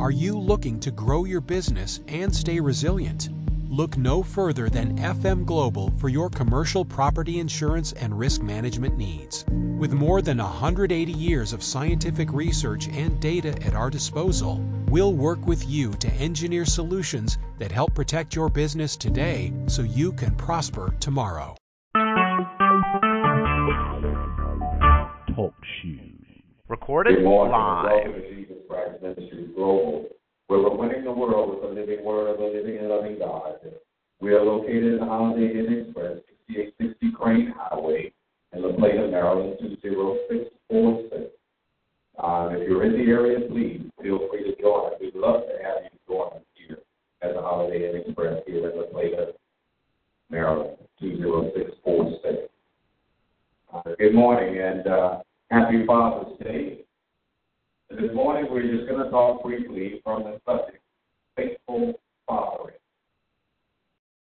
Are you looking to grow your business and stay resilient? Look no further than FM Global for your commercial property insurance and risk management needs. With more than 180 years of scientific research and data at our disposal, we'll work with you to engineer solutions that help protect your business today so you can prosper tomorrow. Talk shoes. Recorded live. Ministries Global, where we're winning the world with the living word of the living and loving God. We are located in Holiday Inn Express, 6860 Crane Highway, in La Plata, Maryland, 20646. Um, if you're in the area, please feel free to join us. We'd love to have you join us here at the Holiday Inn Express here in La Plata, Maryland, 20646. Uh, good morning and uh, happy Father's Day. This morning we're just going to talk briefly from the subject, faithful fathering.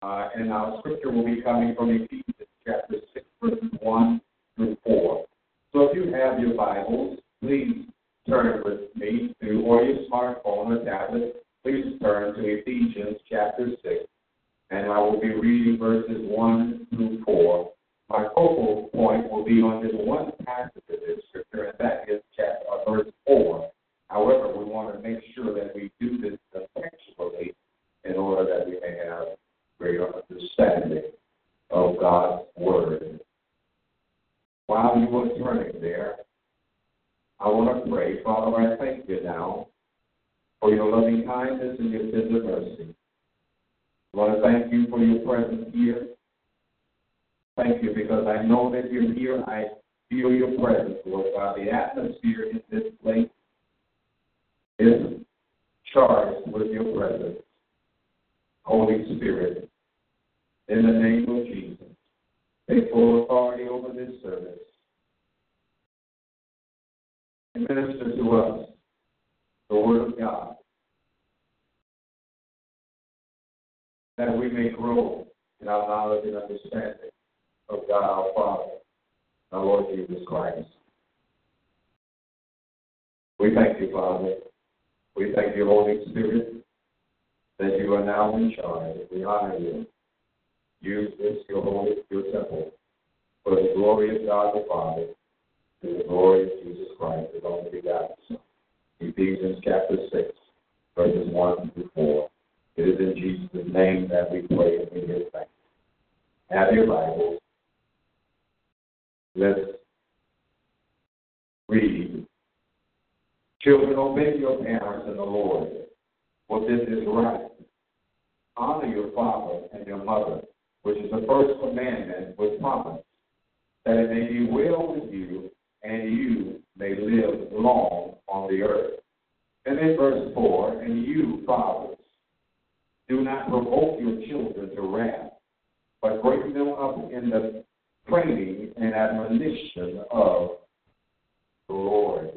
Uh, and our scripture will be coming from Ephesians chapter 6, verses 1 through 4. So if you have your Bibles, please turn with me to, or your smartphone or tablet, please turn to Ephesians chapter 6. And I will be reading verses 1 through 4. My focal point will be on this one passage of this scripture, and that is chapter, uh, verse 4. However, we want to make sure that we do this effectually in order that we may have greater understanding of God's Word. While you are turning there, I want to pray. Father, I thank you now for your loving kindness and your tender mercy. I want to thank you for your presence here. Thank you because I know that you're here. I feel your presence, Lord God. The atmosphere in this place is charged with your presence. Holy Spirit, in the name of Jesus, take full authority over this service. And minister to us the Word of God, that we may grow in our knowledge and understanding of God our Father, our Lord Jesus Christ. We thank you, Father. We thank you, Holy Spirit, that you are now in charge. We honor you. Use this, your holy, your temple, for the glory of God the Father, and the glory of Jesus Christ, his only begotten Son. Ephesians chapter 6, verses 1 through 4. It is in Jesus' name that we pray and we give thanks. Have your Bibles. Let's read. Children, obey your parents in the Lord, for this is right. Honor your father and your mother, which is the first commandment with promise, that it may be well with you and you may live long on the earth. And then verse 4 And you, fathers, do not provoke your children to wrath, but bring them up in the training and admonition of the Lord.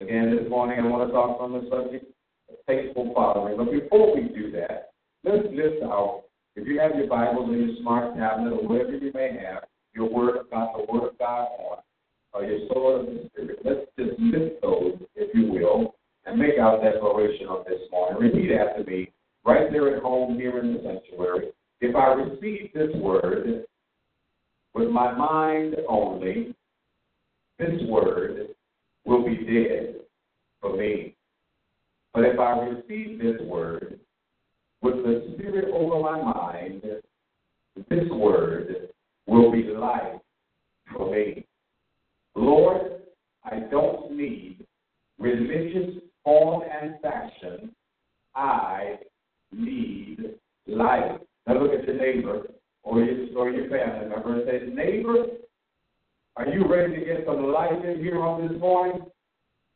Again, this morning I want to talk on the subject of faithful fathering. But before we do that, let's list out, if you have your Bibles or your smart tablet or whatever you may have, your Word of God, the Word of God on, or your sword of the Spirit, let's just list those, if you will, and make our declaration of this morning. Repeat after me, right there at home, here in the sanctuary. If I receive this word with my mind only, this word will be dead for me. But if I receive this word with the Spirit over my mind, this word will be life for me. Lord, I don't need religious form and fashion. I need life. Now look at your neighbor or your, or your family member and say, Neighbor, are you ready to get some life in here on this morning?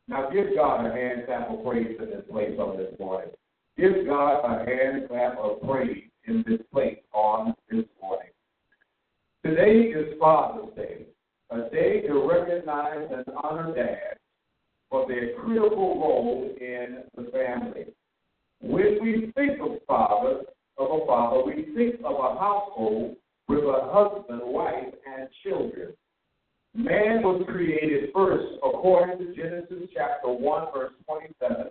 Now give God a hand clap of praise in this place on this morning. Give God a hand clap of praise in this place on this morning. Today is Father's Day, a day to recognize and honor dads for their critical role in the family. When we think of father, of a father, we think of a household with a husband, wife, and children. Man was created first according to Genesis chapter 1, verse 27,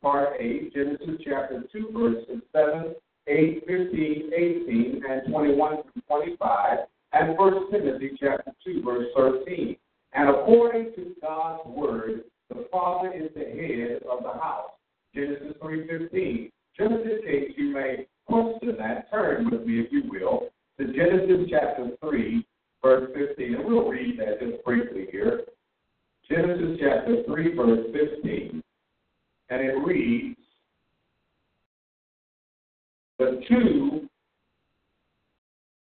part 8, Genesis chapter 2, verses 7, 8, 15, 18, and 21 through 25, and 1 Timothy chapter 2, verse 13. And according to God's word, the father is the head of the house. Genesis 3.15. Just in case you may question that, turn with me, if you will, to Genesis chapter 3, verse 15. And we'll read that just briefly here. Genesis chapter 3, verse 15. And it reads, The two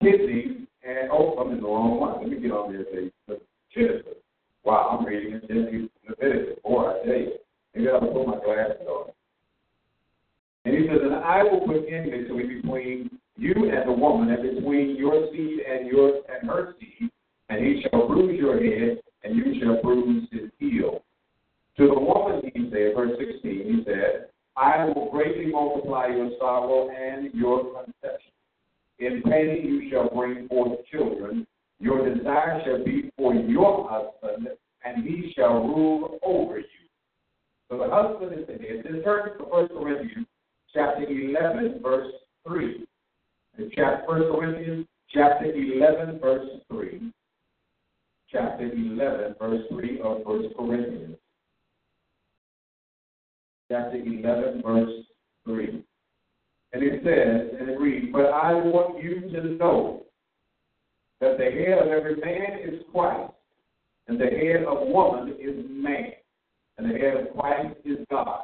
kidneys, and oh, I'm in the wrong one. Let me get on there. The Genesis. Wow, I'm reading in Genesis Leviticus. Boy, I tell you, maybe I'll put my glasses on. And he says, And I will put enmity between you and the woman, and between your seed and your and her seed, and he shall bruise your head, and you shall bruise his heel. To the woman he said, verse 16, he said, I will greatly multiply your sorrow and your conception. In pain you shall bring forth children. Your desire shall be for your husband, and he shall rule over you. So the husband is the head. Then turn to 1 Corinthians chapter 11, verse 3. chapter 1 Corinthians chapter 11, verse 3. Chapter 11, verse 3 of 1 Corinthians. Chapter 11, verse 3. And it says, and it reads, But I want you to know that the head of every man is Christ, and the head of woman is man, and the head of Christ is God.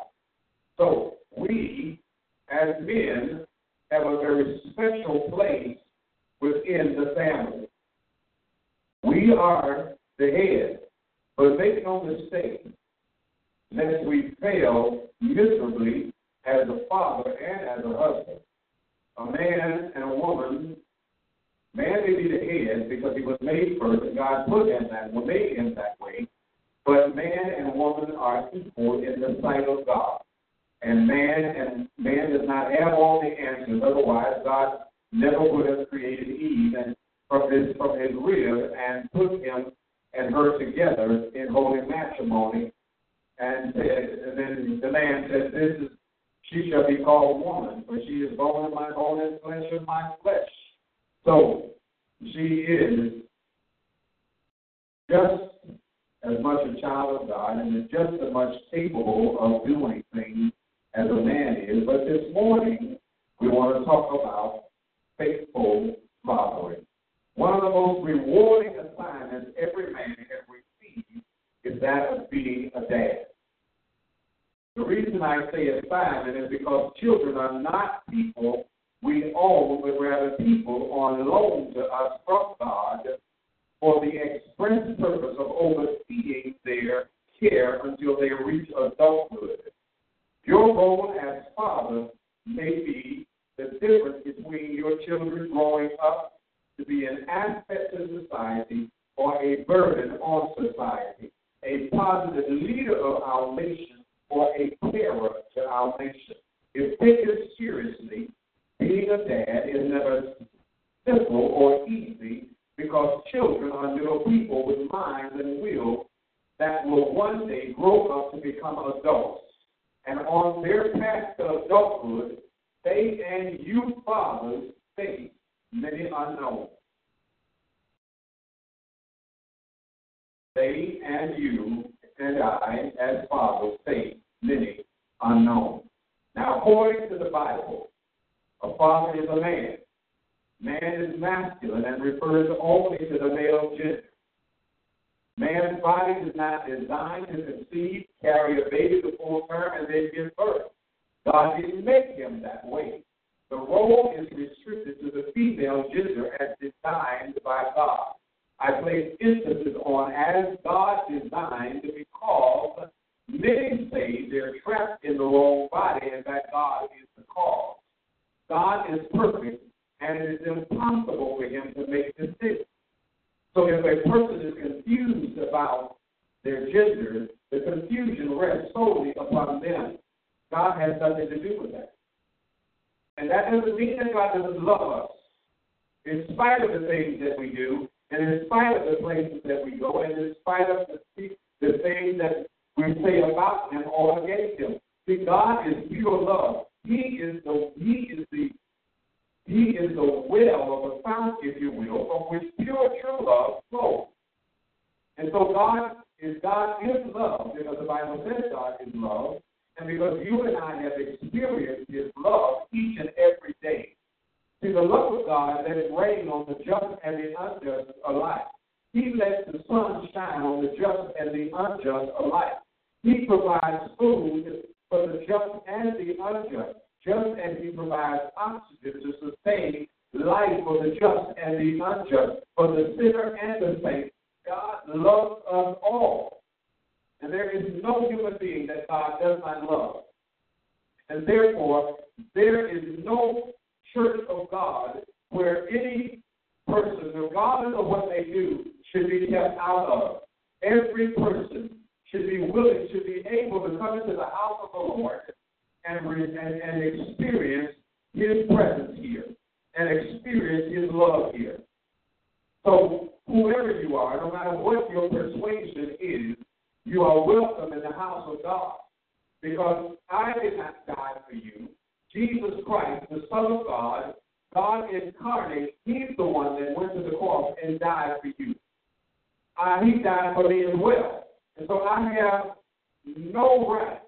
So we, as men, have a very special place within the family. We are the head, but make no mistake, lest we fail miserably as a father and as a husband. A man and a woman Man may be the head because he was made first, and God put him that way, made him that way. But man and woman are equal in the sight of God. And man and man does not have all the answers. Otherwise, God never would have created Eve and from his from his rib and put him and her together in holy matrimony. And said, and then the man said, "This is she shall be called woman, for she is bone of my bone and flesh of my flesh." So she is just as much a child of God and is just as much capable of doing things as a man is. But this morning, we want to talk about faithful fathering. One of the most rewarding assignments every man has received is that of being a dad. The reason I say assignment is because children are not people we own, but rather people on loan to us from God for the express purpose of overseeing their care until they reach adulthood. Your role as father may be the difference between your children growing up to be an asset to society or a burden on society, a positive leader of our nation or a terror to our nation. If taken seriously, being a dad is never simple or easy because children are little people with minds and wills that will one day grow up to become adults. On their path to adulthood, they and you fathers face many unknowns. They and you and I, as fathers, face many unknowns. Now, according to the Bible, a father is a man. Man is masculine and refers only to the male gender. Man's body is not designed to conceive, carry a baby to full term, and then give birth. God didn't make him that way. The role is restricted to the female gender as designed by God. I place emphasis on as God designed because many say they're trapped in the wrong body and that God is the cause. God is perfect, and it is impossible for him to make decisions. So if a person is confused about their gender, the confusion rests solely upon them. God has nothing to do with that. And that doesn't mean that God doesn't love us. In spite of the things that we do, And in spite of the places that we go, and in spite of the, the things that we say about him or against him, see, God is pure love. He is the He is the He is the well of a fountain, if you will, from which pure true love flows. And so God is God is love, because the Bible says God is love, and because you and I have experienced His love each and every day. See, the love of God let it rain on the just and the unjust alike. He lets the sun shine on the just and the unjust alike. He provides food for the just and the unjust, just as He provides oxygen to sustain life for the just and the unjust, for the sinner and the saint. God loves us all. And there is no human being that God does not love. And therefore, there is no church of God where any person, regardless of what they do, should be kept out of. Every person should be willing, should be able to come into the house of the Lord and, and, and experience His presence here and experience His love here. So, whoever you are, no matter what your persuasion is, you are welcome in the house of God. Because I did not die for you. Jesus Christ, the Son of God, God incarnate, He's the one that went to the cross and died for you. Uh, he died for me as well. And so I have no right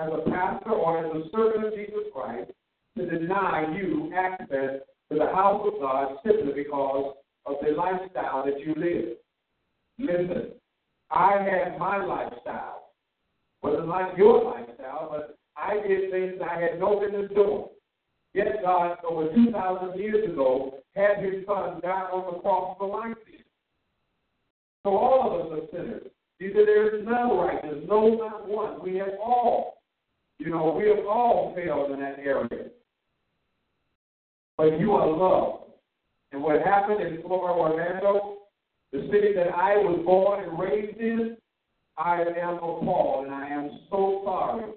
as a pastor or as a servant of Jesus Christ to deny you access to the house of God simply because of the lifestyle that you live. Listen, I had my lifestyle. Wasn't like your lifestyle, but I did things I had no business doing. Yet God, over 2,000 years ago, had his son die on the cross for sins. So all of us are sinners. He said there is none righteous, no, not one. We have all, you know, we have all failed in that area. But you are loved. And what happened in Florida, Orlando, the city that I was born and raised in, I am appalled and I am so sorry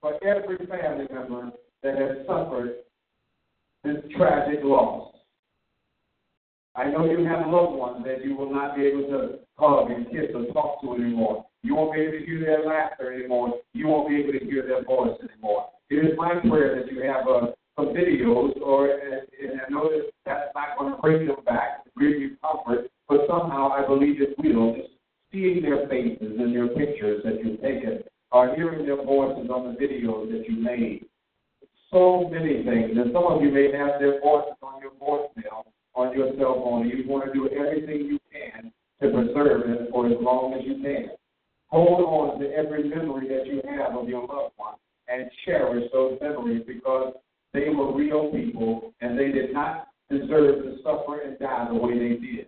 for every family member that has suffered this tragic loss. I know you have loved ones that you will not be able to hug and kiss or talk to anymore. You won't be able to hear their laughter anymore. You won't be able to hear their voice anymore. It is my prayer that you have a, some videos, or and I know that that's not going to bring them back, bring you comfort, but somehow I believe it will. Just seeing their faces and their pictures that you've taken, or hearing their voices on the videos that you made. So many things, and some of you may have their voices on your voicemail on your cell phone. You want to do everything you can to preserve it for as long as you can. Hold on to every memory that you have of your loved one and cherish those memories because they were real people and they did not deserve to suffer and die the way they did.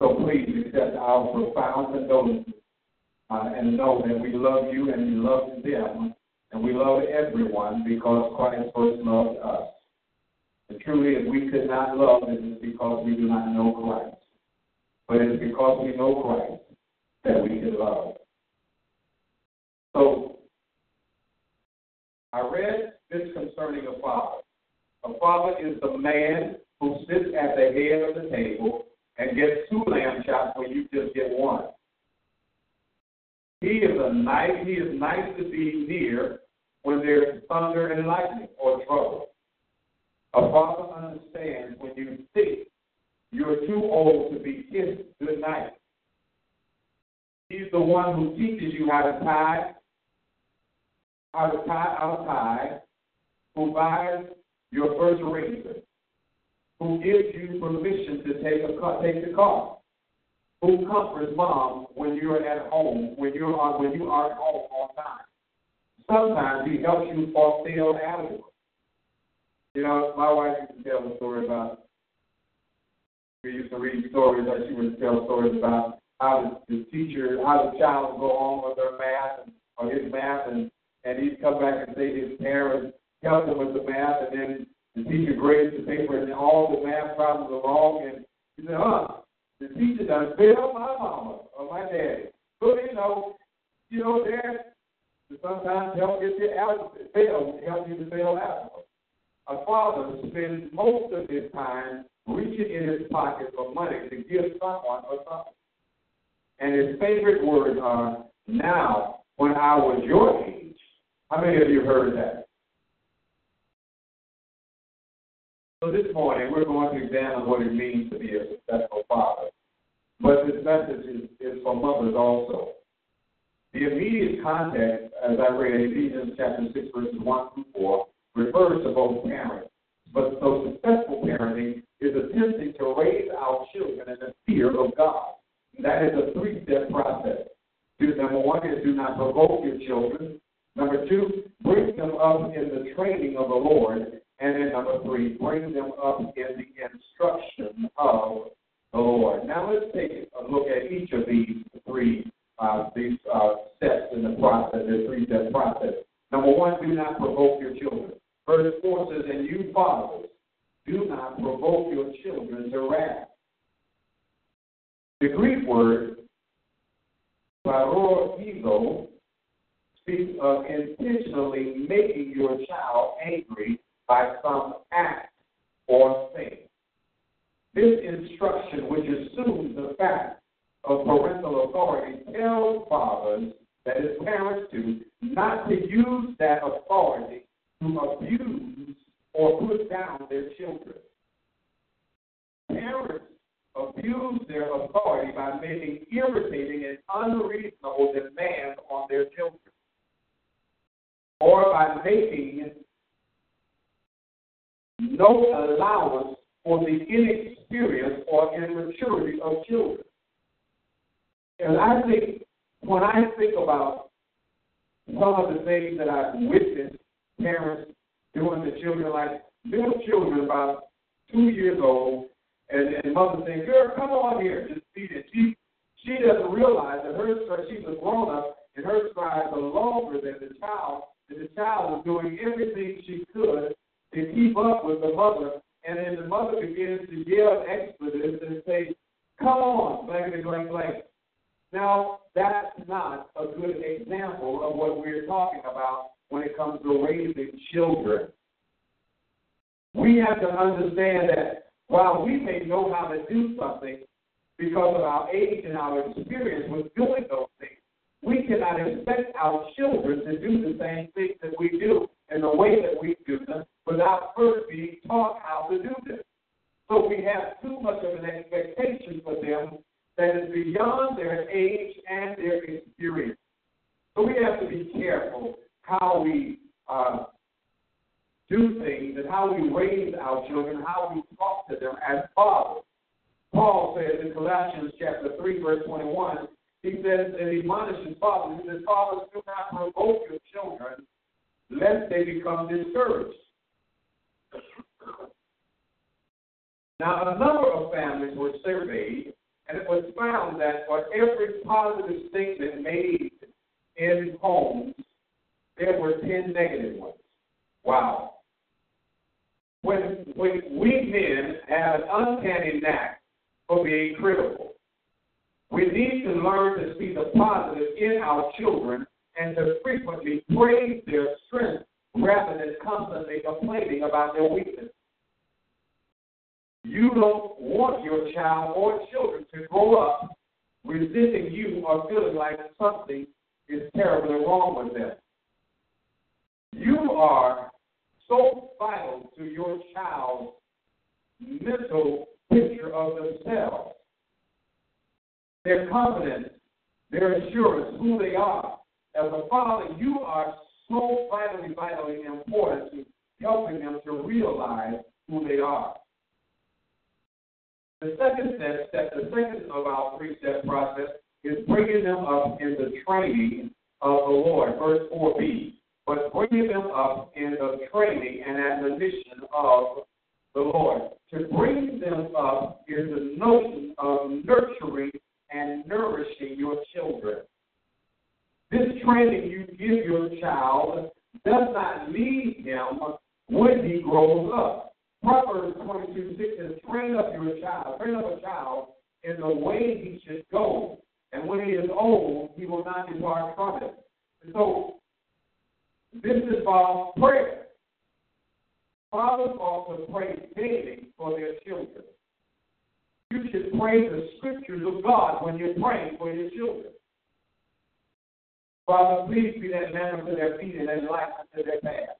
So please accept our profound condolences uh, and know that we love you and we love them and we love everyone because Christ first loved us. And truly, if we could not love, it is because we do not know Christ. But it's because we know Christ that we can love. So, I read this concerning a father. A father is the man who sits at the head of the table and gets two lamb chops when you just get one. He is a nice, he is nice to be near when there's thunder and lightning or trouble. A father understands when you think you're too old to be kissed good night. He's the one who teaches you how to tie, how to tie our tie, who buys your first razor, who gives you permission to take a take the car, who comforts mom when you're at home, when you are when you are home on time. Sometimes he helps you fulfill animals. You know, my wife used to tell a story about. We used to read stories that she would tell stories about how the, teacher, how the child would go on with their math or his math, and and he'd come back and say his parents him with the math, and then the teacher grades the paper, and all the math problems are wrong, and he said, "Huh, the teacher done failed my mama or my daddy." So you know, you know, there sometimes help get you out fail, help you to fail out a father spends most of his time reaching in his pocket for money to give someone or something. And his favorite words are, now, when I was your age. How many of you heard that? So this morning, we're going to examine what it means to be a successful father. But this message is, is for mothers also. The immediate context, as I read Ephesians chapter 6, verses 1 through 4, refers to both parents. But so successful parenting is attempting to raise our children in the fear of God. That is a three step process. Number one is do not provoke your children. Number two, bring them up in the training of the Lord. And then number three, bring them up in the instruction of the Lord. Now let's take a look at each of these three uh, these uh, steps in the process, the three-step process. Number one, do not provoke your children. Verse 4 says, And you fathers, do not provoke your children to wrath. The Greek word, parorgizo, speaks of intentionally making your child angry by some act or thing. This instruction, which assumes the fact of parental authority, tells fathers, that is parents do, not to use that authority to abuse or put down their children. Parents abuse their authority by making irritating and unreasonable demands on their children, or by making no allowance for the inexperience or immaturity of children. And I think when I think about some of the things that I've witnessed parents doing to children, like little children about two years old, and, and mother saying, "Girl, come on here, just feed it." She she doesn't realize that her she's a grown up, and her strides are longer than the child. And the child is doing everything she could to keep up with the mother, and then the mother begins to yell expletives and say, "Come on, blank, blank, blank." Now, that's not a good example of what we're talking about when it comes to raising children. We have to understand that while we may know how to do something because of our age and our experience with doing those things, we cannot expect our children to do the same things that we do in the way that we do them without first being taught how to do them. So we have too much of an expectation for them that is beyond their age and their experience. So we have to be careful how we uh, do things and how we raise our children, how we talk to them as fathers. Paul says in Colossians chapter 3, verse 21, he says, and he admonishes fathers, he says, Fathers, do not provoke your children, lest they become discouraged. Now, a number of families were surveyed and it was found that for every positive statement made in homes, there were 10 negative ones. Wow. When, when we men have an uncanny knack for being critical, we need to learn to see the positive in our children and to frequently praise their strength rather than constantly complaining about their weakness. You don't want your child or children to grow up resenting you or feeling like something is terribly wrong with them. You are so vital to your child's mental picture of themselves, their confidence, their assurance, who they are. As a father, you are so vitally, vitally important to helping them to realize who they are. The second step, step, the second of our three-step process is bringing them up in the training of the Lord. Verse 4b. But bringing them up in the training and admonition of the Lord. To bring them up is the notion of nurturing and nourishing your children. This training you give your child does not leave him when he grows up. Proverbs 22 6 says, Train up your child, train up a child in the way he should go. And when he is old, he will not depart from it. And so, this involves prayer. Fathers also pray daily for their children. You should pray the scriptures of God when you're praying for your children. Father, please be that lamp to their feet and that light unto their path.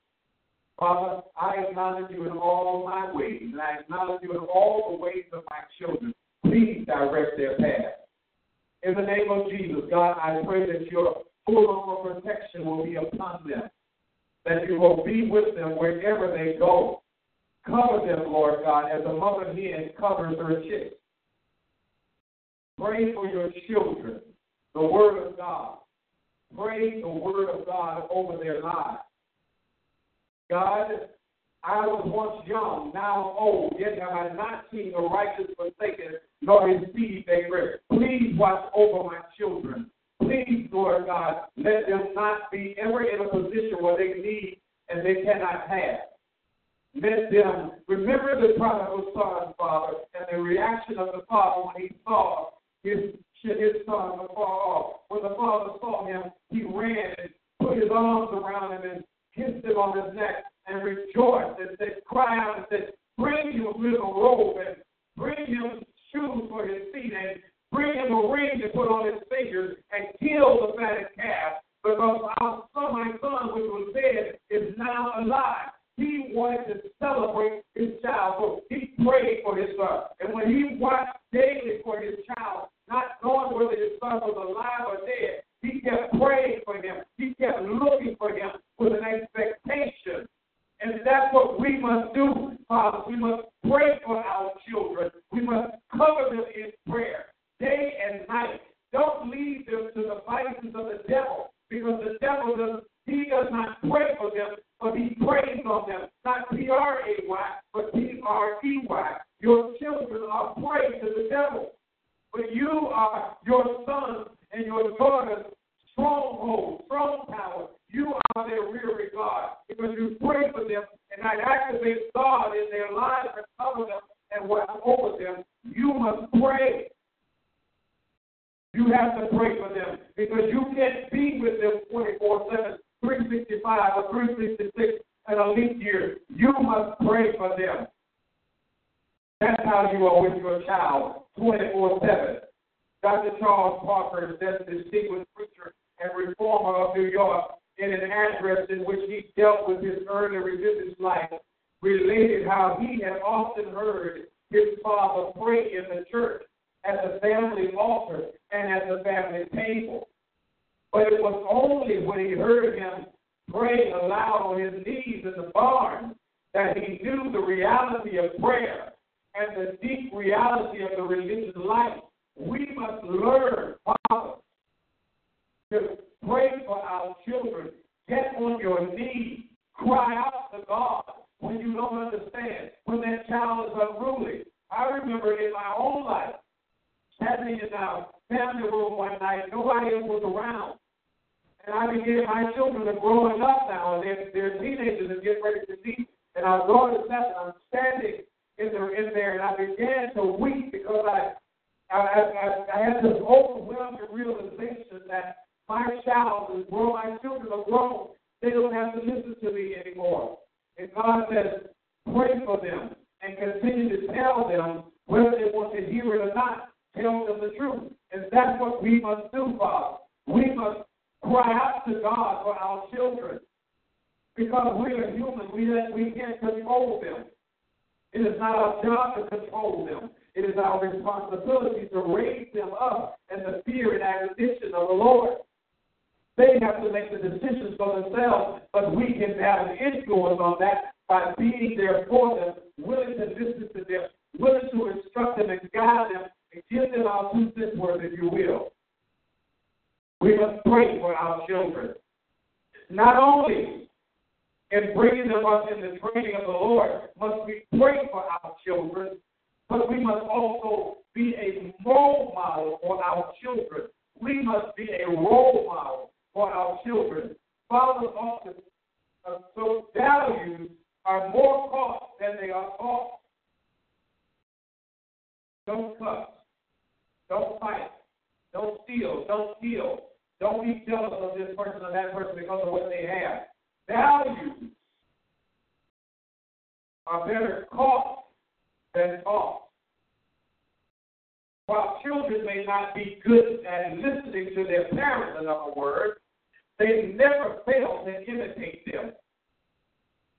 Father, I acknowledge you in all my ways, and I acknowledge you in all the ways of my children. Please direct their path. In the name of Jesus, God, I pray that your full armor protection will be upon them, that you will be with them wherever they go. Cover them, Lord God, as a mother hen covers her chicks. Pray for your children, the Word of God. Pray the Word of God over their lives. God, I was once young, now old, yet have I not seen the righteous forsaken, nor his seed beg bread. Please watch over my children. Please, Lord God, let them not be ever in a position where they need and they cannot have. Let them remember the prodigal son, Father, and the reaction of the father when he saw his, his son afar off. When the father saw him, he ran and put his arms around him and kissed him on his neck and rejoiced and said, cry out and said, bring him a little robe and bring him shoes for his feet and bring him a ring to put on his fingers and kill the fatted calf because our son, my son, which was dead, is now alive. He wanted to celebrate his child, so he prayed for his son. And when he watched daily for his child, not knowing whether his son was alive or dead, he kept praying for him. He kept looking for him with an expectation. And that's what we must do, Father. We must pray for our children. We must cover them in prayer day and night. Don't leave them to the vices of the devil because the devil does he does not pray for them, but he prays on them. Not P R A Y, but P R E Y. Your children are praying to the devil. But you are your sons and your daughters' stronghold, strong power. You are their rear regard because you pray for them and I activate God in their lives and cover them and watch over them. You must pray. You have to pray for them because you can't be with them 24 7, 365 or 366 in a leap year. You must pray for them. That's how you are with your child 24 7. Dr. Charles Parkhurst, that's the distinguished preacher and reformer of New York, in an address in which he dealt with his early religious life, related how he had often heard his father pray in the church at the family altar and at the family table. But it was only when he heard him praying aloud on his knees in the barn that he knew the reality of prayer and the deep reality of the religious life. We must learn, Father, to pray for our children. Get on your knees. Cry out to God when you don't understand, when that child is unruly. I remember in my own life, standing in our family room one night, nobody was around. And I began, my children are growing up now, and they're, they're teenagers and getting ready to leave. And our daughter's left, and I'm standing in, the, in there, and I began to weep because I, I, I, I had this overwhelming realization that my child is grown, my children are grown. They don't have to listen to me anymore. And God says, pray for them and continue to tell them whether they want to hear it or not. Tell them the truth. And that's what we must do, Father. We must cry out to God for our children. Because we are human, we, we can't control them. It is not our job to control them. It is our responsibility to raise them up in the fear and admonition of the Lord. They have to make the decisions for themselves, but we can have an influence on that by being there for them, willing to listen to them, willing to instruct them and guide them, them our cents worth, if you will. We must pray for our children. Not only in bringing them up in the training of the Lord, must we pray for our children, but we must also be a role model for our children. We must be a role model for our children. Fathers often, uh, so values are more taught than they are taught. Don't cuss. Don't fight. Don't steal. Don't kill. Don't be jealous of this person or that person because of what they have. Values are better caught than taught. while children may not be good at listening to their parents, in other words, they never fail to imitate them.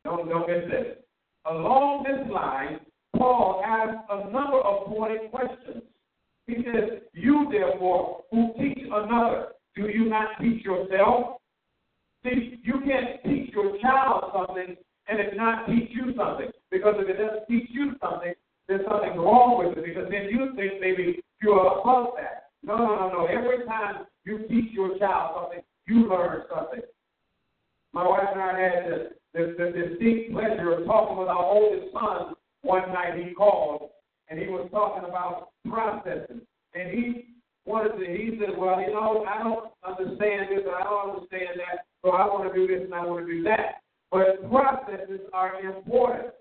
Don't, don't miss this. Along this line, Paul asks a number of pointed questions. He says, You therefore who teach another, do you not teach yourself? See, you can't teach your child something and it not teach you something. Because if it doesn't teach you something, there's something wrong with it because then you think maybe you're above that. No, no, no, no. Every time you teach your child something, you learn something. My wife and I had the, the, the distinct pleasure of talking with our oldest son one night. He called and he was talking about processes. And he wanted to, he said, Well, you know, I don't understand this, I don't understand that, so I want to do this and I want to do that. But processes are important.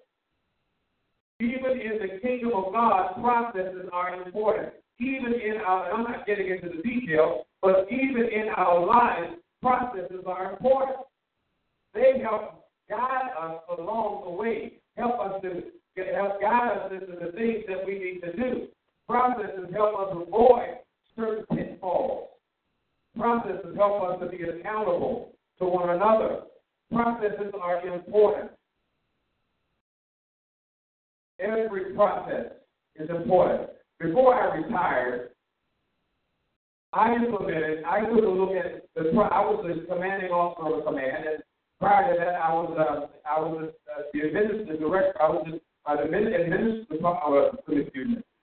Even in the kingdom of God, processes are important. Even in our, I'm not getting into the details, but even in our lives, processes are important. They help guide us along the way, help us to help guide us into the things that we need to do. Processes help us avoid certain pitfalls. Processes help us to be accountable to one another. Processes are important. Every process is important. Before I retired, I implemented, I took a look at the, I was the commanding officer of a command, and prior to that, I was, uh, I was uh, the administrative director, I was the, the administrative, uh,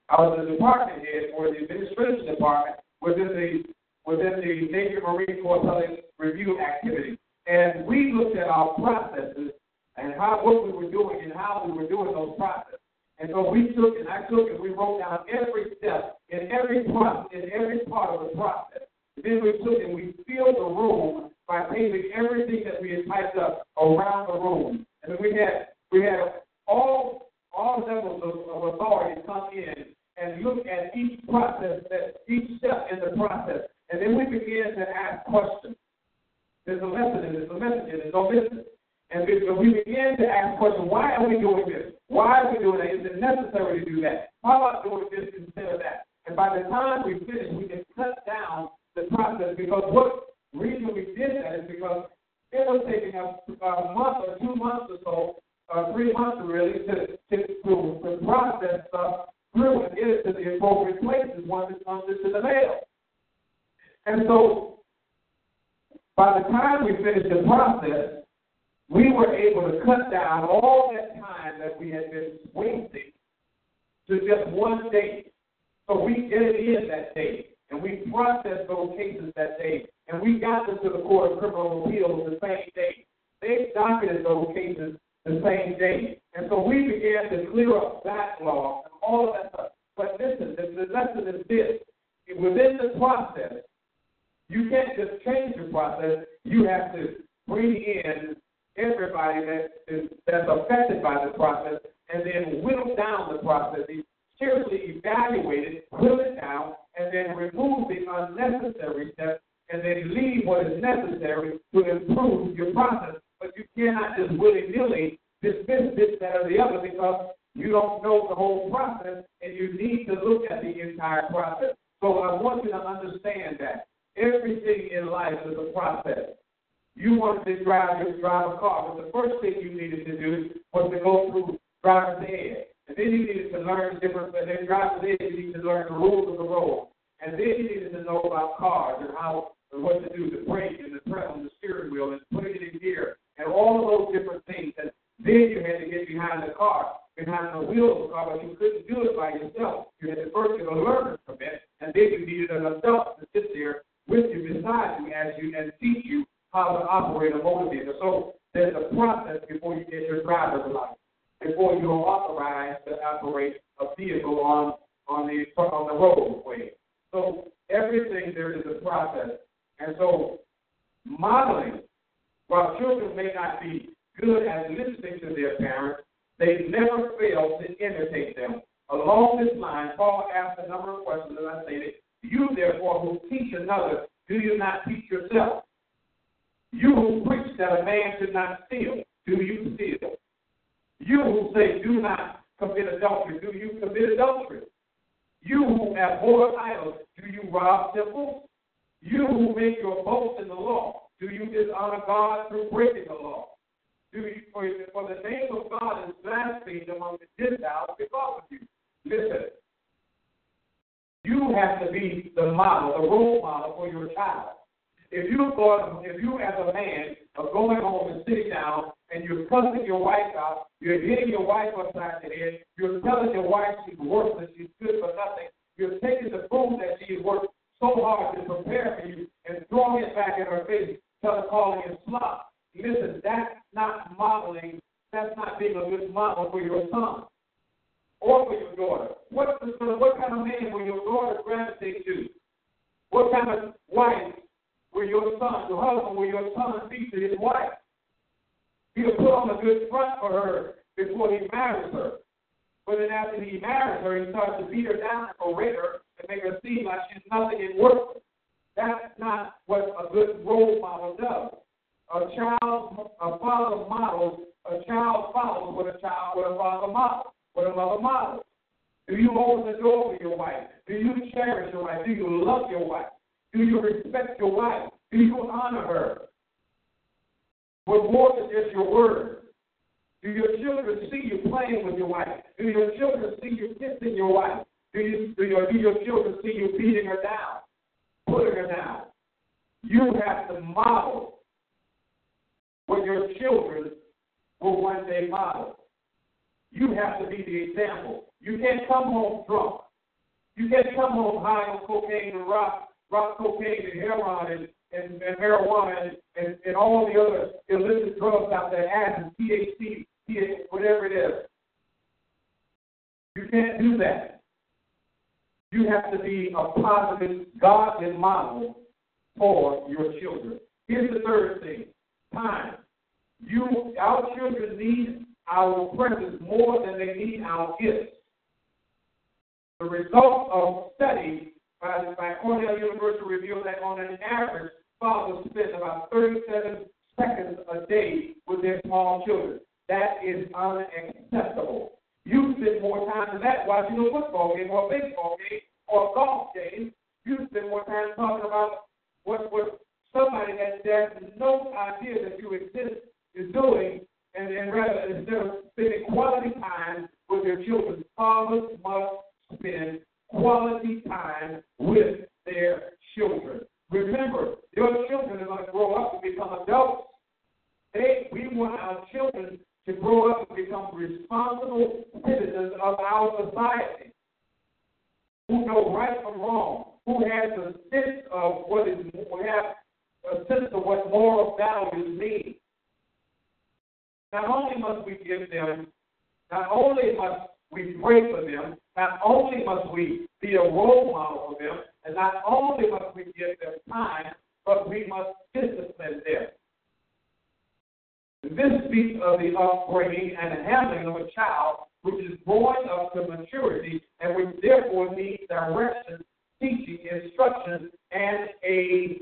I was the department head for the administration department within the, within the Navy Marine Corps Appellate Review activity. And we looked at our processes and how what we were doing and how we were doing those processes. And so we took and I took and we wrote down every step in every process, in every part of the process. then we took and we filled the room by painting everything that we had typed up around the room. And then we had we had all all levels of, of authority come in and look at each process, that each step in the process. And then we begin to ask questions. There's a lesson in this, a message this, don't miss it. And we begin to ask questions, why are we doing this? Why are we doing that? Is it necessary to do that? How about doing this instead of that? And by the time we finish, we can cut down the process because what reason we did that is because it was taking us a month or two months or so, uh, three months really, to, to, to, to process stuff through and get it to the appropriate places once it comes into the mail. And so by the time we finished the process, we were able to cut down all that time that we had been wasting to just one day. So we get it in that day, and we processed those cases that day, and we got them to the Court of Criminal Appeals the same day. They docketed those cases the same day. And so we began to clear up backlog and all of that stuff. But listen, the, the lesson is this. Within the process, you can't just change the process. You have to bring in everybody that is that's affected by the process and then whittle down the process. Seriously evaluate it, whittle it down, and then remove the unnecessary steps and then leave what is necessary to improve your process. But you cannot just willy nilly dismiss this, that, or the other because you don't know the whole process and you need to look at the entire process. So I want you to understand that. Everything in life is a process. You wanted to drive to drive a car, but the first thing you needed to do was to go through driver's ed. And then you needed to learn different, and then driver's ed, you needed to learn the rules of the road. And then you needed to know about cars and how, and what to do, the brake and the press on the steering wheel and putting it in gear, and all of those different things. And then you had to get behind the car, behind the wheel of the car, but you couldn't do it by yourself. You had to first get a learner's permit, and then you needed an adult to sit there with you beside you as you and teach you how to operate a motor vehicle. So there's a process before you get your driver's license, before you're authorized to operate a vehicle on on the on the roadway. So everything there is a process, and so modeling. While children may not be good at listening to their parents, they never fail to imitate them. Along this line, Paul asked a number of questions, as I stated. You, therefore, who teach another, do you not teach yourself? You who preach that a man should not steal, do you steal? You who say do not commit adultery, do you commit adultery? You who abhor idols, do you rob temples? You who make your boast in the law, do you dishonor God through breaking the law? Do you, for, for the name of God is blasphemed among the Gentiles because of you. Listen, you have to be the model, the role model for your child. If you thought, if you as a man are going home and sitting down and you're cussing your wife out, you're hitting your wife upside the head, you're telling your wife she's worthless, she's good for nothing, you're taking the food that she has worked so hard to prepare for you and throwing it back in her face, telling calling it slop. Listen, that's not modeling, that's not being a good model for your son or for your daughter. What, what kind of man will your daughter gravitate to? What kind of wife will your son, your husband, will your son be to his wife? Put on a good front for her before he marries her. But then after he marries her, he starts to beat her down and berate her and make her seem like she's nothing in worth. That's not what a good role model does. A child, a father models, a child follows what a child, what a father models, what a mother models. Do you open the door for your wife? Do you cherish your wife? Do you love your wife? Do you respect your wife? Do you honor her? But more than just your words. Do your children see you playing with your wife? Do your children see you kissing your wife? Do, you, do, your, do your children see you beating her down, putting her down? You have to model what your children will one day model. You have to be the example. You can't come home drunk. You can't come home high on cocaine and rock rock cocaine and heroin and, and, and marijuana and, and, all the other illicit drugs out there, acid, THC, THC, whatever it is. You can't do that. You have to be a positive, godly model for your children. Here's the third thing time. You, our children need our presence more than they need our gifts. The result of study by, by Cornell University revealed that on an average, fathers spend about 37 seconds a day with their small children. That is unacceptable. You spend more time than that watching a football game or a baseball game or a golf game. You spend more time talking about what, what somebody that has no idea that you exist is doing, and, and rather instead of spending quality time with their children, fathers must spend quality time with their children. Remember, your children are going to grow up and become adults. They, we want our children to grow up and become responsible citizens of our society who know right from wrong, who has a sense of what is, who have a sense of what moral values mean. Not only must we give them, not only must we pray for them, not only must we be a role model for them, and not only must we give them time, but we must discipline them. This speaks of the upbringing and handling of a child which is growing up to maturity and which therefore needs direction, teaching, instruction, and a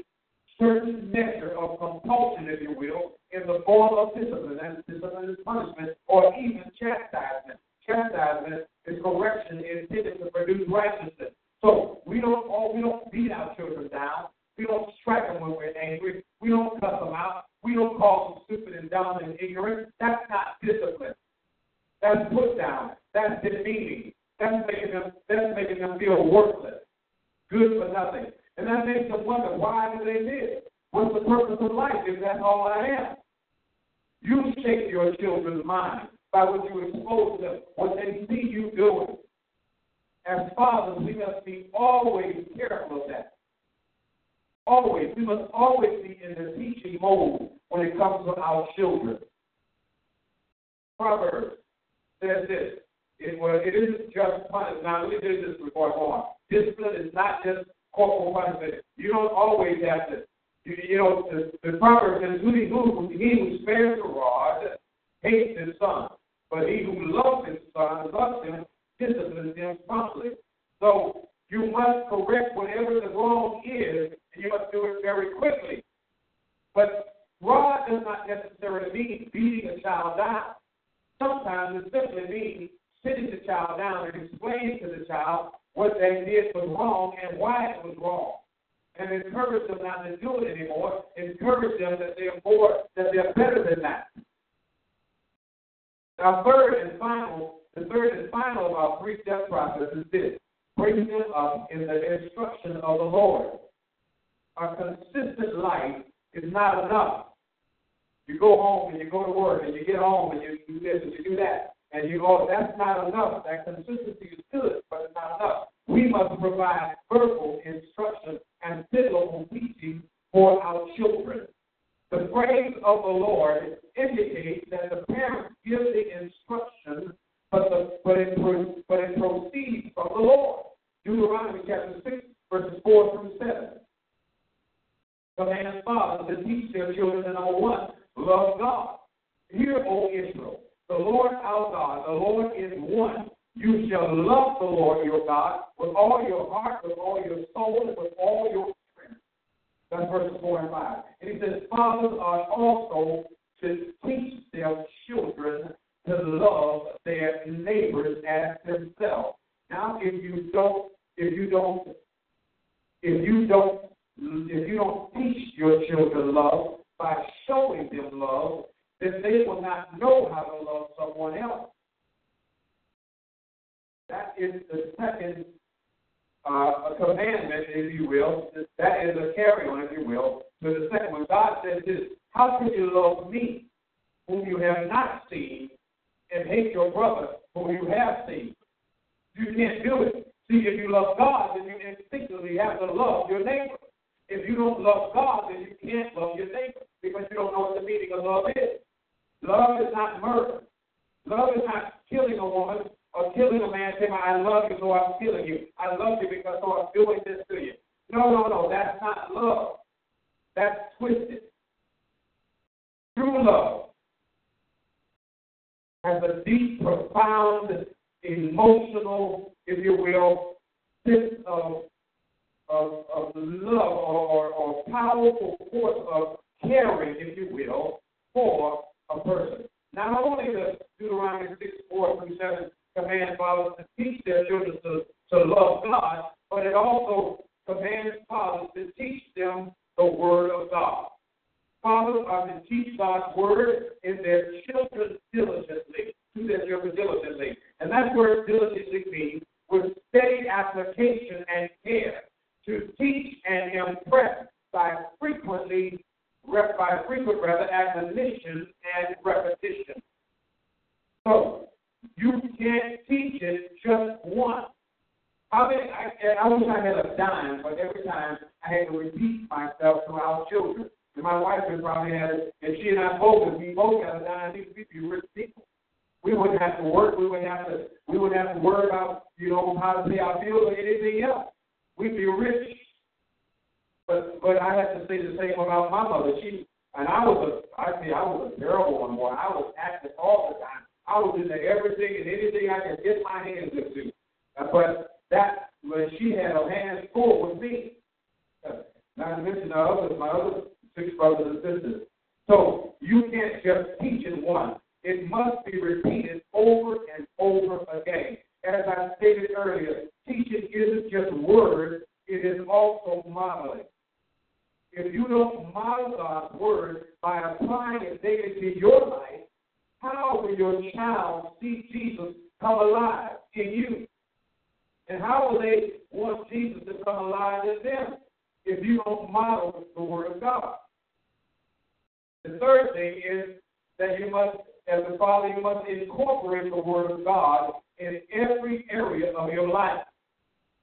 certain measure of compulsion, if you will, in the form of discipline. And discipline is punishment or even chastisement. Chastisement is correction intended to produce righteousness. So we don't all we don't beat our children down. We don't strike them when we're angry. We don't cuss them out. We don't call them stupid and dumb and ignorant. That's not discipline. That's put down. That's demeaning. That's making them that's making them feel worthless, good for nothing. And that makes them wonder why do they live? What's the purpose of life if that's all I am? You shape your children's mind by what you expose them, what they see you doing. As fathers, we must be always careful of that. Always. We must always be in the teaching mode when it comes to our children. Proverbs says this. It, well, it isn't just punishment. Now, let me do this before I go on. Discipline is not just corporal punishment. You don't always have to. You, you know, the, the proverb says, "Who who he who spares the rod hates his son, but he who loves his son loves him disciplines him promptly. So you must correct whatever the wrong is, and you must do it very quickly. But rod does not necessarily mean beating a child down. Sometimes it simply means sitting the child down and explaining to the child what they did was wrong and why it was wrong. And encourage them not to do it anymore. Encourage them that they're more, that they're better than that. Now, third and final, the third and final of our three-step process is this: bring them up in the instruction of the Lord. A consistent life is not enough. You go home and you go to work and you get home and you do this and you do that and you go, that's not enough. That consistency is good, but it's not enough. We must provide verbal instruction and biblical teaching for our children. The praise of the Lord indicates that the parents give the instruction, but, the, but, it, but it proceeds from the Lord. Deuteronomy chapter 6, verses 4 through 7. Command fathers to teach their children in all one, love God. Hear, O Israel, the Lord our God, the Lord is one. You shall love the Lord your God with all your heart, with all your soul, and with all your strength. That's verses 4 and 5. And he says, Fathers are also to teach their children to love their neighbors as themselves. Now, if you don't, if you don't, if you don't, if you don't teach your children love by showing them love, then they will not know how to love someone else. That is the second uh, commandment, if you will. That is a carry on, if you will, to the second one. God says this How can you love me, whom you have not seen, and hate your brother, whom you have seen? You can't do it. See, if you love God, then you instinctively have to love your neighbor. If you don't love God, then you can't love your neighbor because you don't know what the meaning of love is. Love is not murder. Love is not killing a woman or killing a man saying, I love you, so I'm killing you. I love you because so I'm doing this to you. No, no, no. That's not love. That's twisted. True love has a deep, profound, emotional, if you will, sense of, of, of love or, or, powerful force of caring, if you will, for a person. Not only does Deuteronomy 6, 4 through 7 command fathers to teach their children to, to love God, but it also commands fathers to teach them the Word of God. Fathers are to teach God's Word in their children diligently, to their children diligently. And that word diligently means with steady application and care to teach and impress by frequently by frequent rather admonition and repetition. So you can't teach it just once. I mean, I, I wish I had a dime, but every time I had to repeat myself to our children. And my wife would probably had it, and she and I both, if we both had a dime, we'd be rich people. We wouldn't have to work. We wouldn't have to. We wouldn't have to worry about you know how to pay our bills or anything else. We'd be rich but but I have to say the same about my mother. She and I was a I say I was a terrible one boy. I was active all the time. I was into everything and anything I could get my hands into. Uh, but that when she had her hands full with me. Uh, not to mention my other my other six brothers and sisters. So you can't just teach in one. It must be repeated over and over again. As I stated earlier, teaching isn't just words, it is also modeling if you don't model God's word by applying it daily to your life, how will your child see Jesus come alive in you? And how will they want Jesus to come alive in them if you don't model the word of God? The third thing is that you must, as a father, you must incorporate the word of God in every area of your life.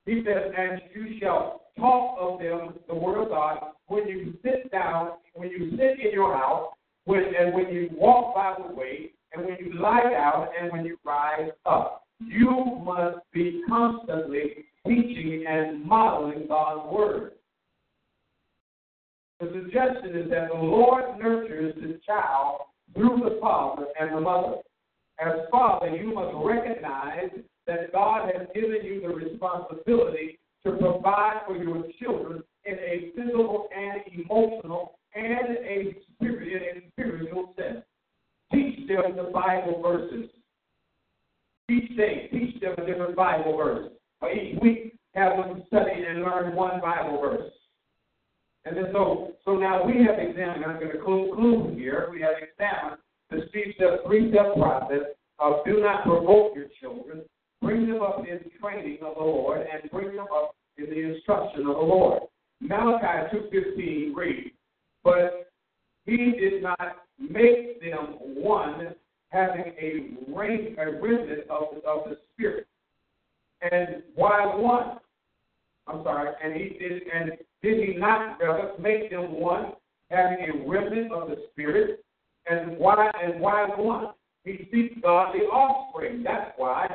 He says, and you shall talk of them, the word of God, when you sit down, when you sit in your house, when, and when you walk by the way, and when you lie down, and when you rise up. You must be constantly teaching and modeling God's word. The suggestion is that the Lord nurtures the child through the father and the mother. As father, you must recognize that God has given you the responsibility to provide for your children in a physical and emotional and a spiritual and spiritual sense. Teach them the Bible verses. Each day, teach them a different Bible verse. or each week have them study and learn one Bible verse. And then so so now we have examined, I'm going to conclude here, we have examined the three-step, three-step process of do not provoke your children, bring them up in training of the Lord, and bring them up in the instruction of the Lord. Malachi 2.15 reads, But he did not make them one, having a, ring, a remnant of, of the Spirit. And why one? I'm sorry, and he did, and did he not rather make them one, having a remnant of the Spirit? And why? And why one? He seeks the offspring. That's why.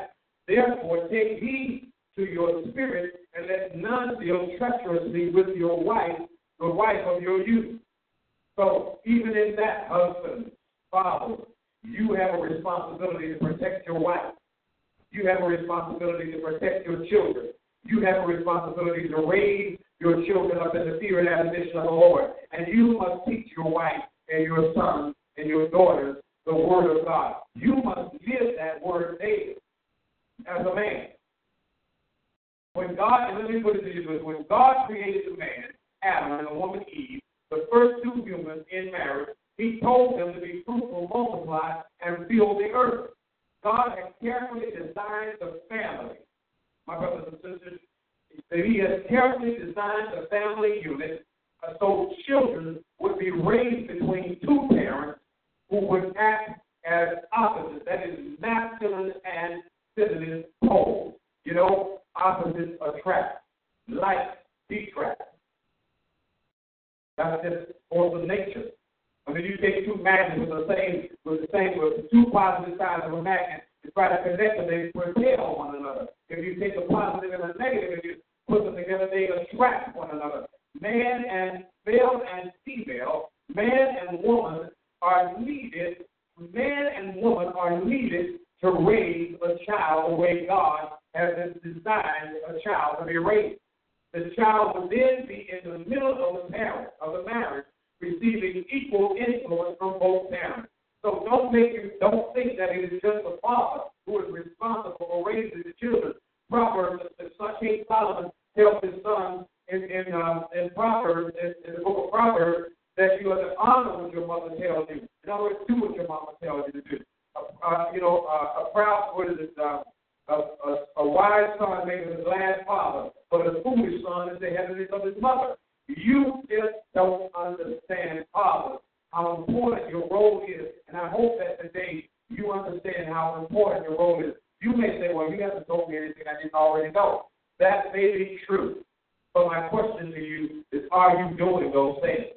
Therefore, take heed to your spirit, and let none deal treacherously with your wife, the wife of your youth. So, even in that, husband, father, you have a responsibility to protect your wife. You have a responsibility to protect your children. You have a responsibility to raise your children up in the fear and admonition of the Lord. And you must teach your wife and your sons and your daughters the word of God. You must live that word daily as a man. When God, let me put it to you when God created the man, Adam, and the woman Eve, the first two humans in marriage, he told them to be fruitful, multiply, and fill the earth. God has carefully designed the family. My brothers and sisters, he has carefully designed the family unit uh, so children would be raised between two parents who would act as opposites, that is, masculine and feminine poles. You know, opposites attract, like detract. That's just force of nature. I mean, you take two magnets with the same, with the same, with two positive sides of a magnet, to try to connect them, they repel one another. If you take a positive and a negative, and you put them together, they attract one another. Man and male and female, man and woman are needed. Man and woman are needed to raise a child the way God has designed a child to be raised. The child will then be in the middle of the parent of the marriage, receiving equal influence from both parents. So don't make you don't think that it is just the father who is responsible for raising the children. Proverbs, King Solomon tells his son in in, uh, in Proverbs in, in the book of Proverbs that you are to honor what your mother tells you. In other words, do what your mama tells you to do. Uh, uh, you know, uh, a proud what is it? Uh, a, a, a wise son makes a glad father, but a foolish son is the heaviness of his mother. You just don't understand, father, how important your role is, and I hope that today you understand how important your role is. You may say, well, you told me anything I didn't already know. That may be true. But my question to you is, are you doing those things?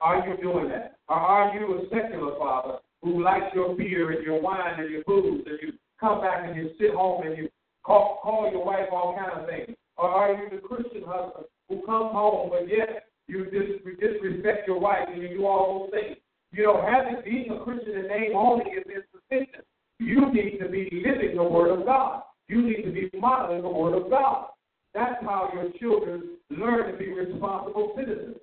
Are you doing that? Or are you a secular father who likes your beer and your wine and your booze and you come back and you sit home and you call, call your wife all kind of things? Or are you the Christian husband who comes home but yet you dis- disrespect your wife and you do all those things? You know, having being a Christian in name only is insufficient. You need to be living the Word of God. You need to be modeling the Word of God. That's how your children learn to be responsible citizens.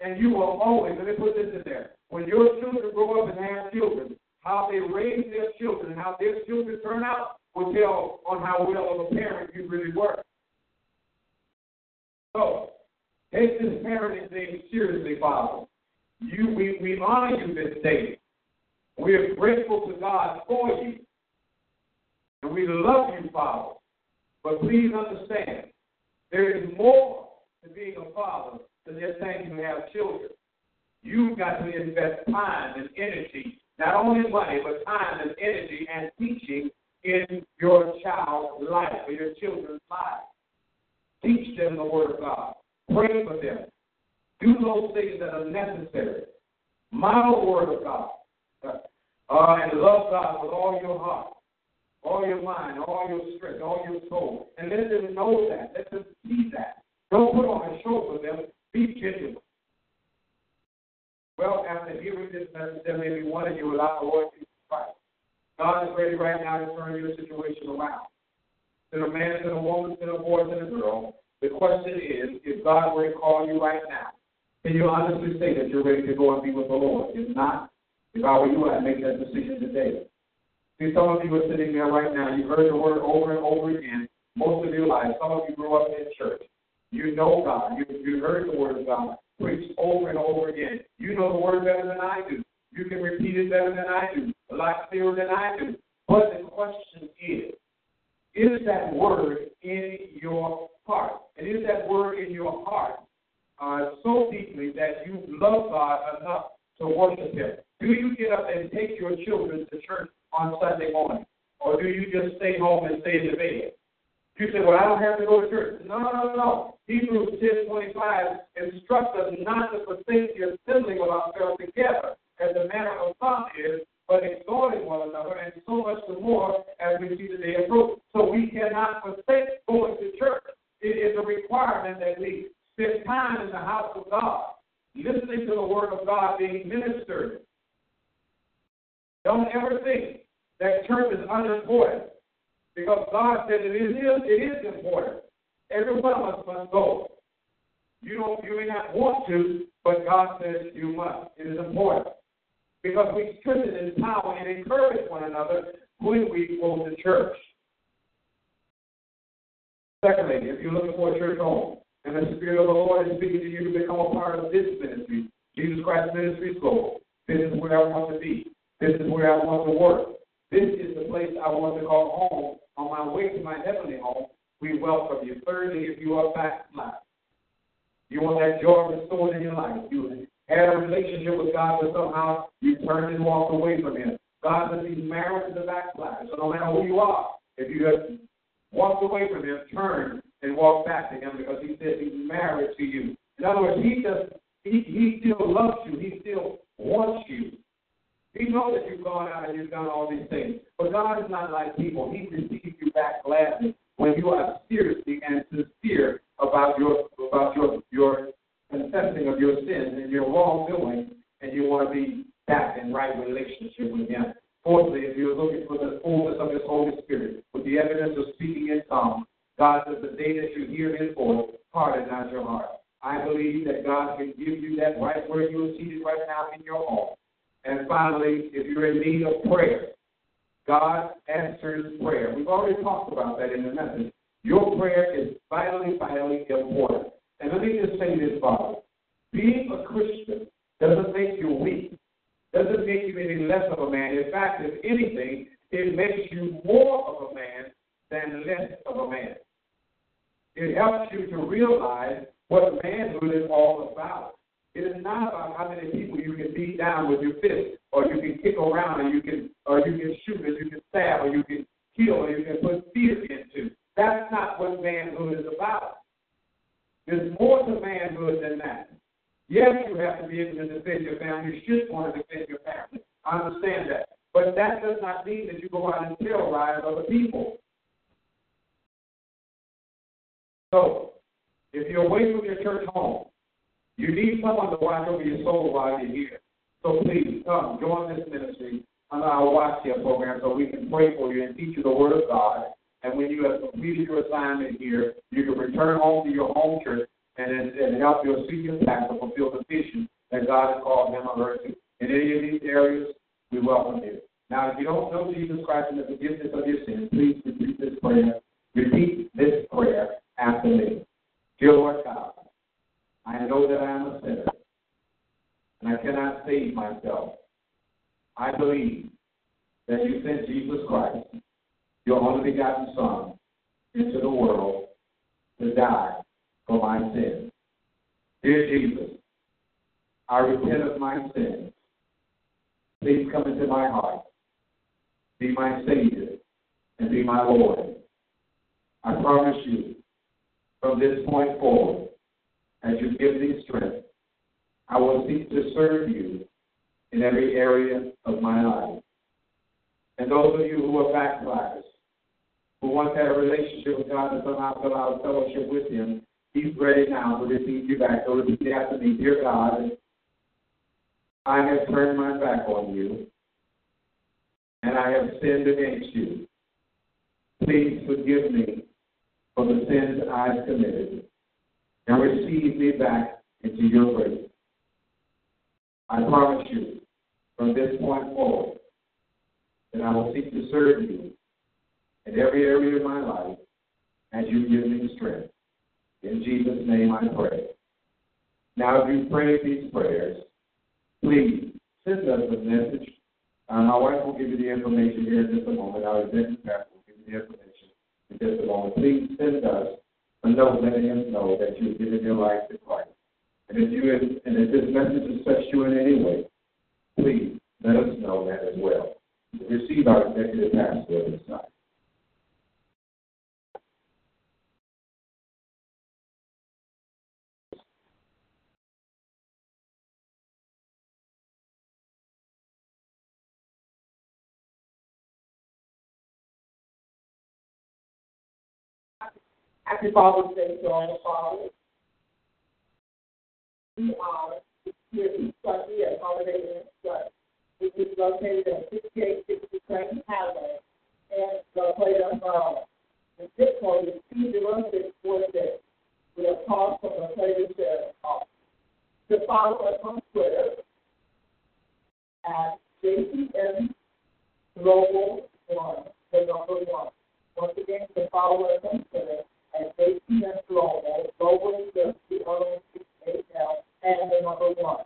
And you will always, let me put this in there, when your children grow up and have children, how they raise their children and how their children turn out will tell on how well of a parent you really were. So, take this parenting thing seriously, Father. You, we, we honor you this day. We are grateful to God for you. And we love you, Father. But please understand, there is more to being a father than just saying you have children. You've got to invest time and energy, not only money, but time and energy and teaching in your child's life or your children's life. Teach them the Word of God. Pray for them. Do those things that are necessary. Model the Word of God. Uh, and love God with all your heart, all your mind, all your strength, all your soul. And let them know that. Let them see that. Don't put on a show for them. Be genuine. Well, after hearing this message, there may be one of you without the Lord Jesus Christ. God is ready right now to turn your situation around. To a man, to a woman, to a boy, to a girl. The question is, if God were to call you right now, can you honestly say that you're ready to go and be with the Lord? If not, if I were you, I'd make that decision today. See, some of you are sitting there right now. You've heard the word over and over again. most of your life. Some of you grew up in church. You know God. You, you heard the word of God preached over and over again. You know the word better than I do. You can repeat it better than I do, a lot clearer than I do. But the question is, is that word in your heart? And is that word in your heart uh, so deeply that you love God enough to worship Him? Do you get up and take your children to church on Sunday morning? Or do you just stay home and stay in the bed? You say, well, I don't have to go to church. No, no, no, no. Hebrews 10 25 instructs us not to forsake the assembling of ourselves together, as the manner of some is, but exhorting one another, and so much the more as we see the day approach. So we cannot forsake going to church. It is a requirement that we spend time in the house of God, listening to the word of God being ministered. Don't ever think that term is unimportant. Because God said it is, it is important. Every one of us must go. You don't you may not want to, but God says you must. It is important. Because we strengthen in power and encourage one another when we go to church. Secondly, if you're looking for a church home, and the Spirit of the Lord is speaking to you to become a part of this ministry, Jesus Christ Ministry School, this is where I want to be. This is where I want to work. This is the place I want to call home on my way to my heavenly home. We welcome you. Thirdly, if you are backsliding, you want that joy restored in your life. You had a relationship with God, but somehow you turned and walked away from Him. God says He's married to the backslider. So no matter who you are, if you have walked away from Him, turn and walk back to Him because He says He's married to you. In other words, He does. He, he still loves you. He still wants you. He knows that you've gone out and you've done all these things. But God is not like people. He receives you back gladly when you are seriously and sincere about your about your your confessing of your sins and your wrongdoing, and you want to be back in right relationship with Him. Fourthly, if you're looking for the fullness of His Holy Spirit, with the evidence of speaking in tongues, God says the day that you hear His voice, harden not your heart. I believe that God can give you that right where you are seated right now in your home. And finally, if you're in need of prayer, God answers prayer. We've already talked about that in the message. Your prayer is vitally, vitally important. And let me just say this, Father. Being a Christian doesn't make you weak, doesn't make you any less of a man. In fact, if anything, it makes you more of a man than less of a man. It helps you to realize what manhood is all about. It is not about how many people you can beat down with your fist, or you can kick around, and you can, or you can shoot, or you can stab, or you can kill, or you can put fear into. That's not what manhood is about. There's more to manhood than that. Yes, you have to be able to defend your family. You should want to defend your family. I understand that. But that does not mean that you go out and terrorize other people. So, if you're away from your church home, you need someone to watch over your soul while you're here. So please come, join this ministry on our Watch Here program so we can pray for you and teach you the Word of God. And when you have completed your assignment here, you can return home to your home church and, and help your senior pastor fulfill the vision that God has called him or her to. In any of these areas, we welcome you. Now, if you don't know Jesus Christ and the forgiveness of your sins, please repeat this prayer. Repeat this prayer after me. Dear Lord God, I know that I am a sinner, and I cannot save myself. I believe that you sent Jesus Christ, your only begotten Son, into the world to die for my sins. Dear Jesus, I repent of my sins. Please come into my heart. Be my Savior and be my Lord. I promise you, from this point forward, as you give me strength, I will seek to serve you in every area of my life. And those of you who are backsliders, who want that relationship with God and somehow fill out a fellowship with Him, He's ready now to receive you back. So repeat after me, Dear God, I have turned my back on you, and I have sinned against you. Please forgive me for the sins I've committed and receive me back into your grace. I promise you, from this point forward, that I will seek to serve you in every area of my life as you give me strength. In Jesus' name I pray. Now, if you prayed these prayers, please send us a message. Uh, my wife will give you the information here in just a moment. Our executive pastor will give you the information in just a moment. Please send us a note letting us know that you've given your life to Christ. And if you and if this message has touched you in any way, please let us know that as well. Receive our executive pastor this time. Father's Day to all the fathers. We are here in Sunday at Holiday Inn Plus, which is located at 6860 Creighton Highway and the Clayton Maryland. The zip code is 20646 with a call from the Clayton Sheriff's Office. To follow us on Twitter at JCM Global One, the number one. Once again, to follow us on Twitter at JCM Global, Global is just the O-C-H-L, and the number one.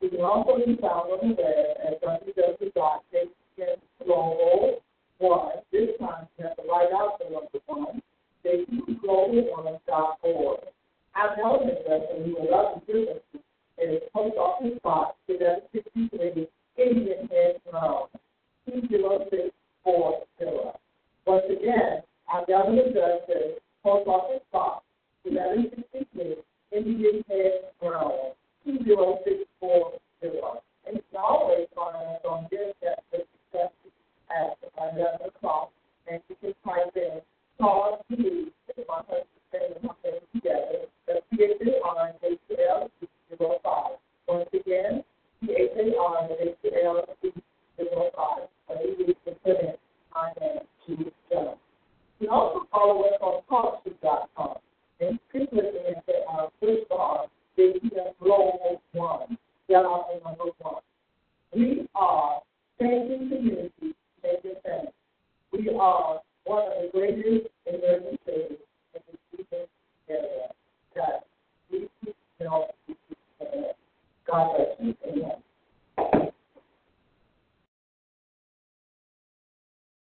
You can also be found on the web at www.jcmglobal1. This time you have to write out the number one, jcmglobal1.org. Our address, and we would love to from you, is Post Office Box 763, Indian Head, Maryland, 20640. Once again, our mailing address is Post Office Box 1163, Indian Head, Maryland, 20640. And you can always find us on this at at 11 o'clock. And you can type in call to me, my husband and my family together, the P-H-A-R-H-L 05. Once again, P-H-A-R-H-L 05. And you can put in my name, Judy Jones. You also follow us on Talkshoe.com. And click looking at our first bar, JCM Global One. Y'all are number one. We are changing communities, changing things. We are one of the greatest emerging cities in the Houston area. That we keep know. God bless you. Amen.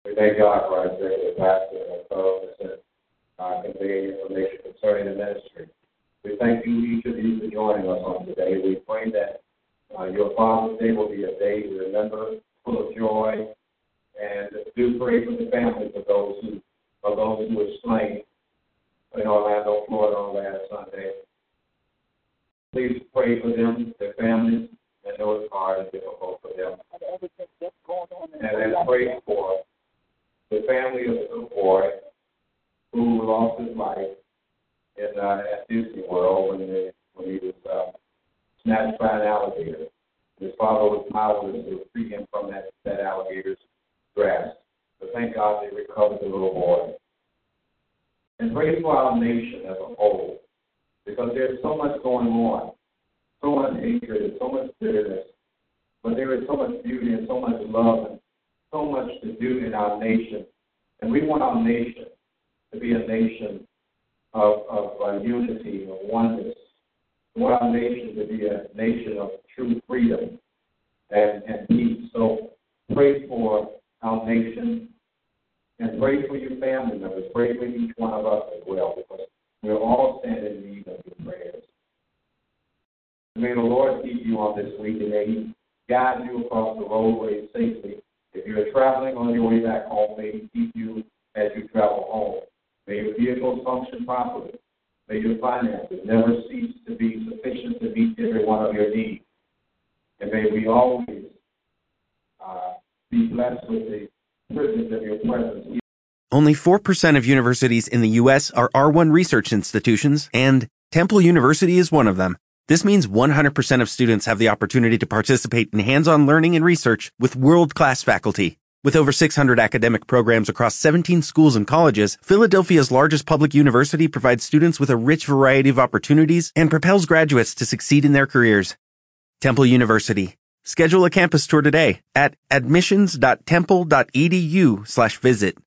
We thank God for our executive pastor and thoroughness in uh, conveying information concerning the ministry. We thank you, each of you, for joining us on today. We pray that uh, your Father's Day will be a day to remember, full of joy, and do pray for the families of those who of those who were slain in Orlando, Florida on last Sunday. Please pray for them, their families, and it's hard and difficult for them. And then pray for the family of the boy who lost his life in uh, at Disney World when, they, when he was uh, snatched by an alligator. His father was powerless to free him from that, that alligator's grasp. But thank God they recovered the little boy. And pray for our nation as a whole, because there's so much going on, so much hatred and so much bitterness, but there is so much beauty and so much love and so much to do in our nation. And we want our nation to be a nation of, of uh, unity, of oneness. We want our nation to be a nation of true freedom and, and peace. So pray for our nation and pray for your family members. Pray for each one of us as well, because we're all standing in need of your prayers. May the Lord keep you on this week and may He guide you across the roadway safely. If you're traveling on your way back home, may He keep you as you travel home. May your vehicles function properly. May your finances never cease to be sufficient to meet every one of your needs. And may we always uh, be blessed with the privilege of your presence. Only 4% of universities in the U.S. are R1 research institutions, and Temple University is one of them. This means 100% of students have the opportunity to participate in hands-on learning and research with world-class faculty. With over 600 academic programs across 17 schools and colleges, Philadelphia's largest public university provides students with a rich variety of opportunities and propels graduates to succeed in their careers. Temple University. Schedule a campus tour today at admissions.temple.edu/visit.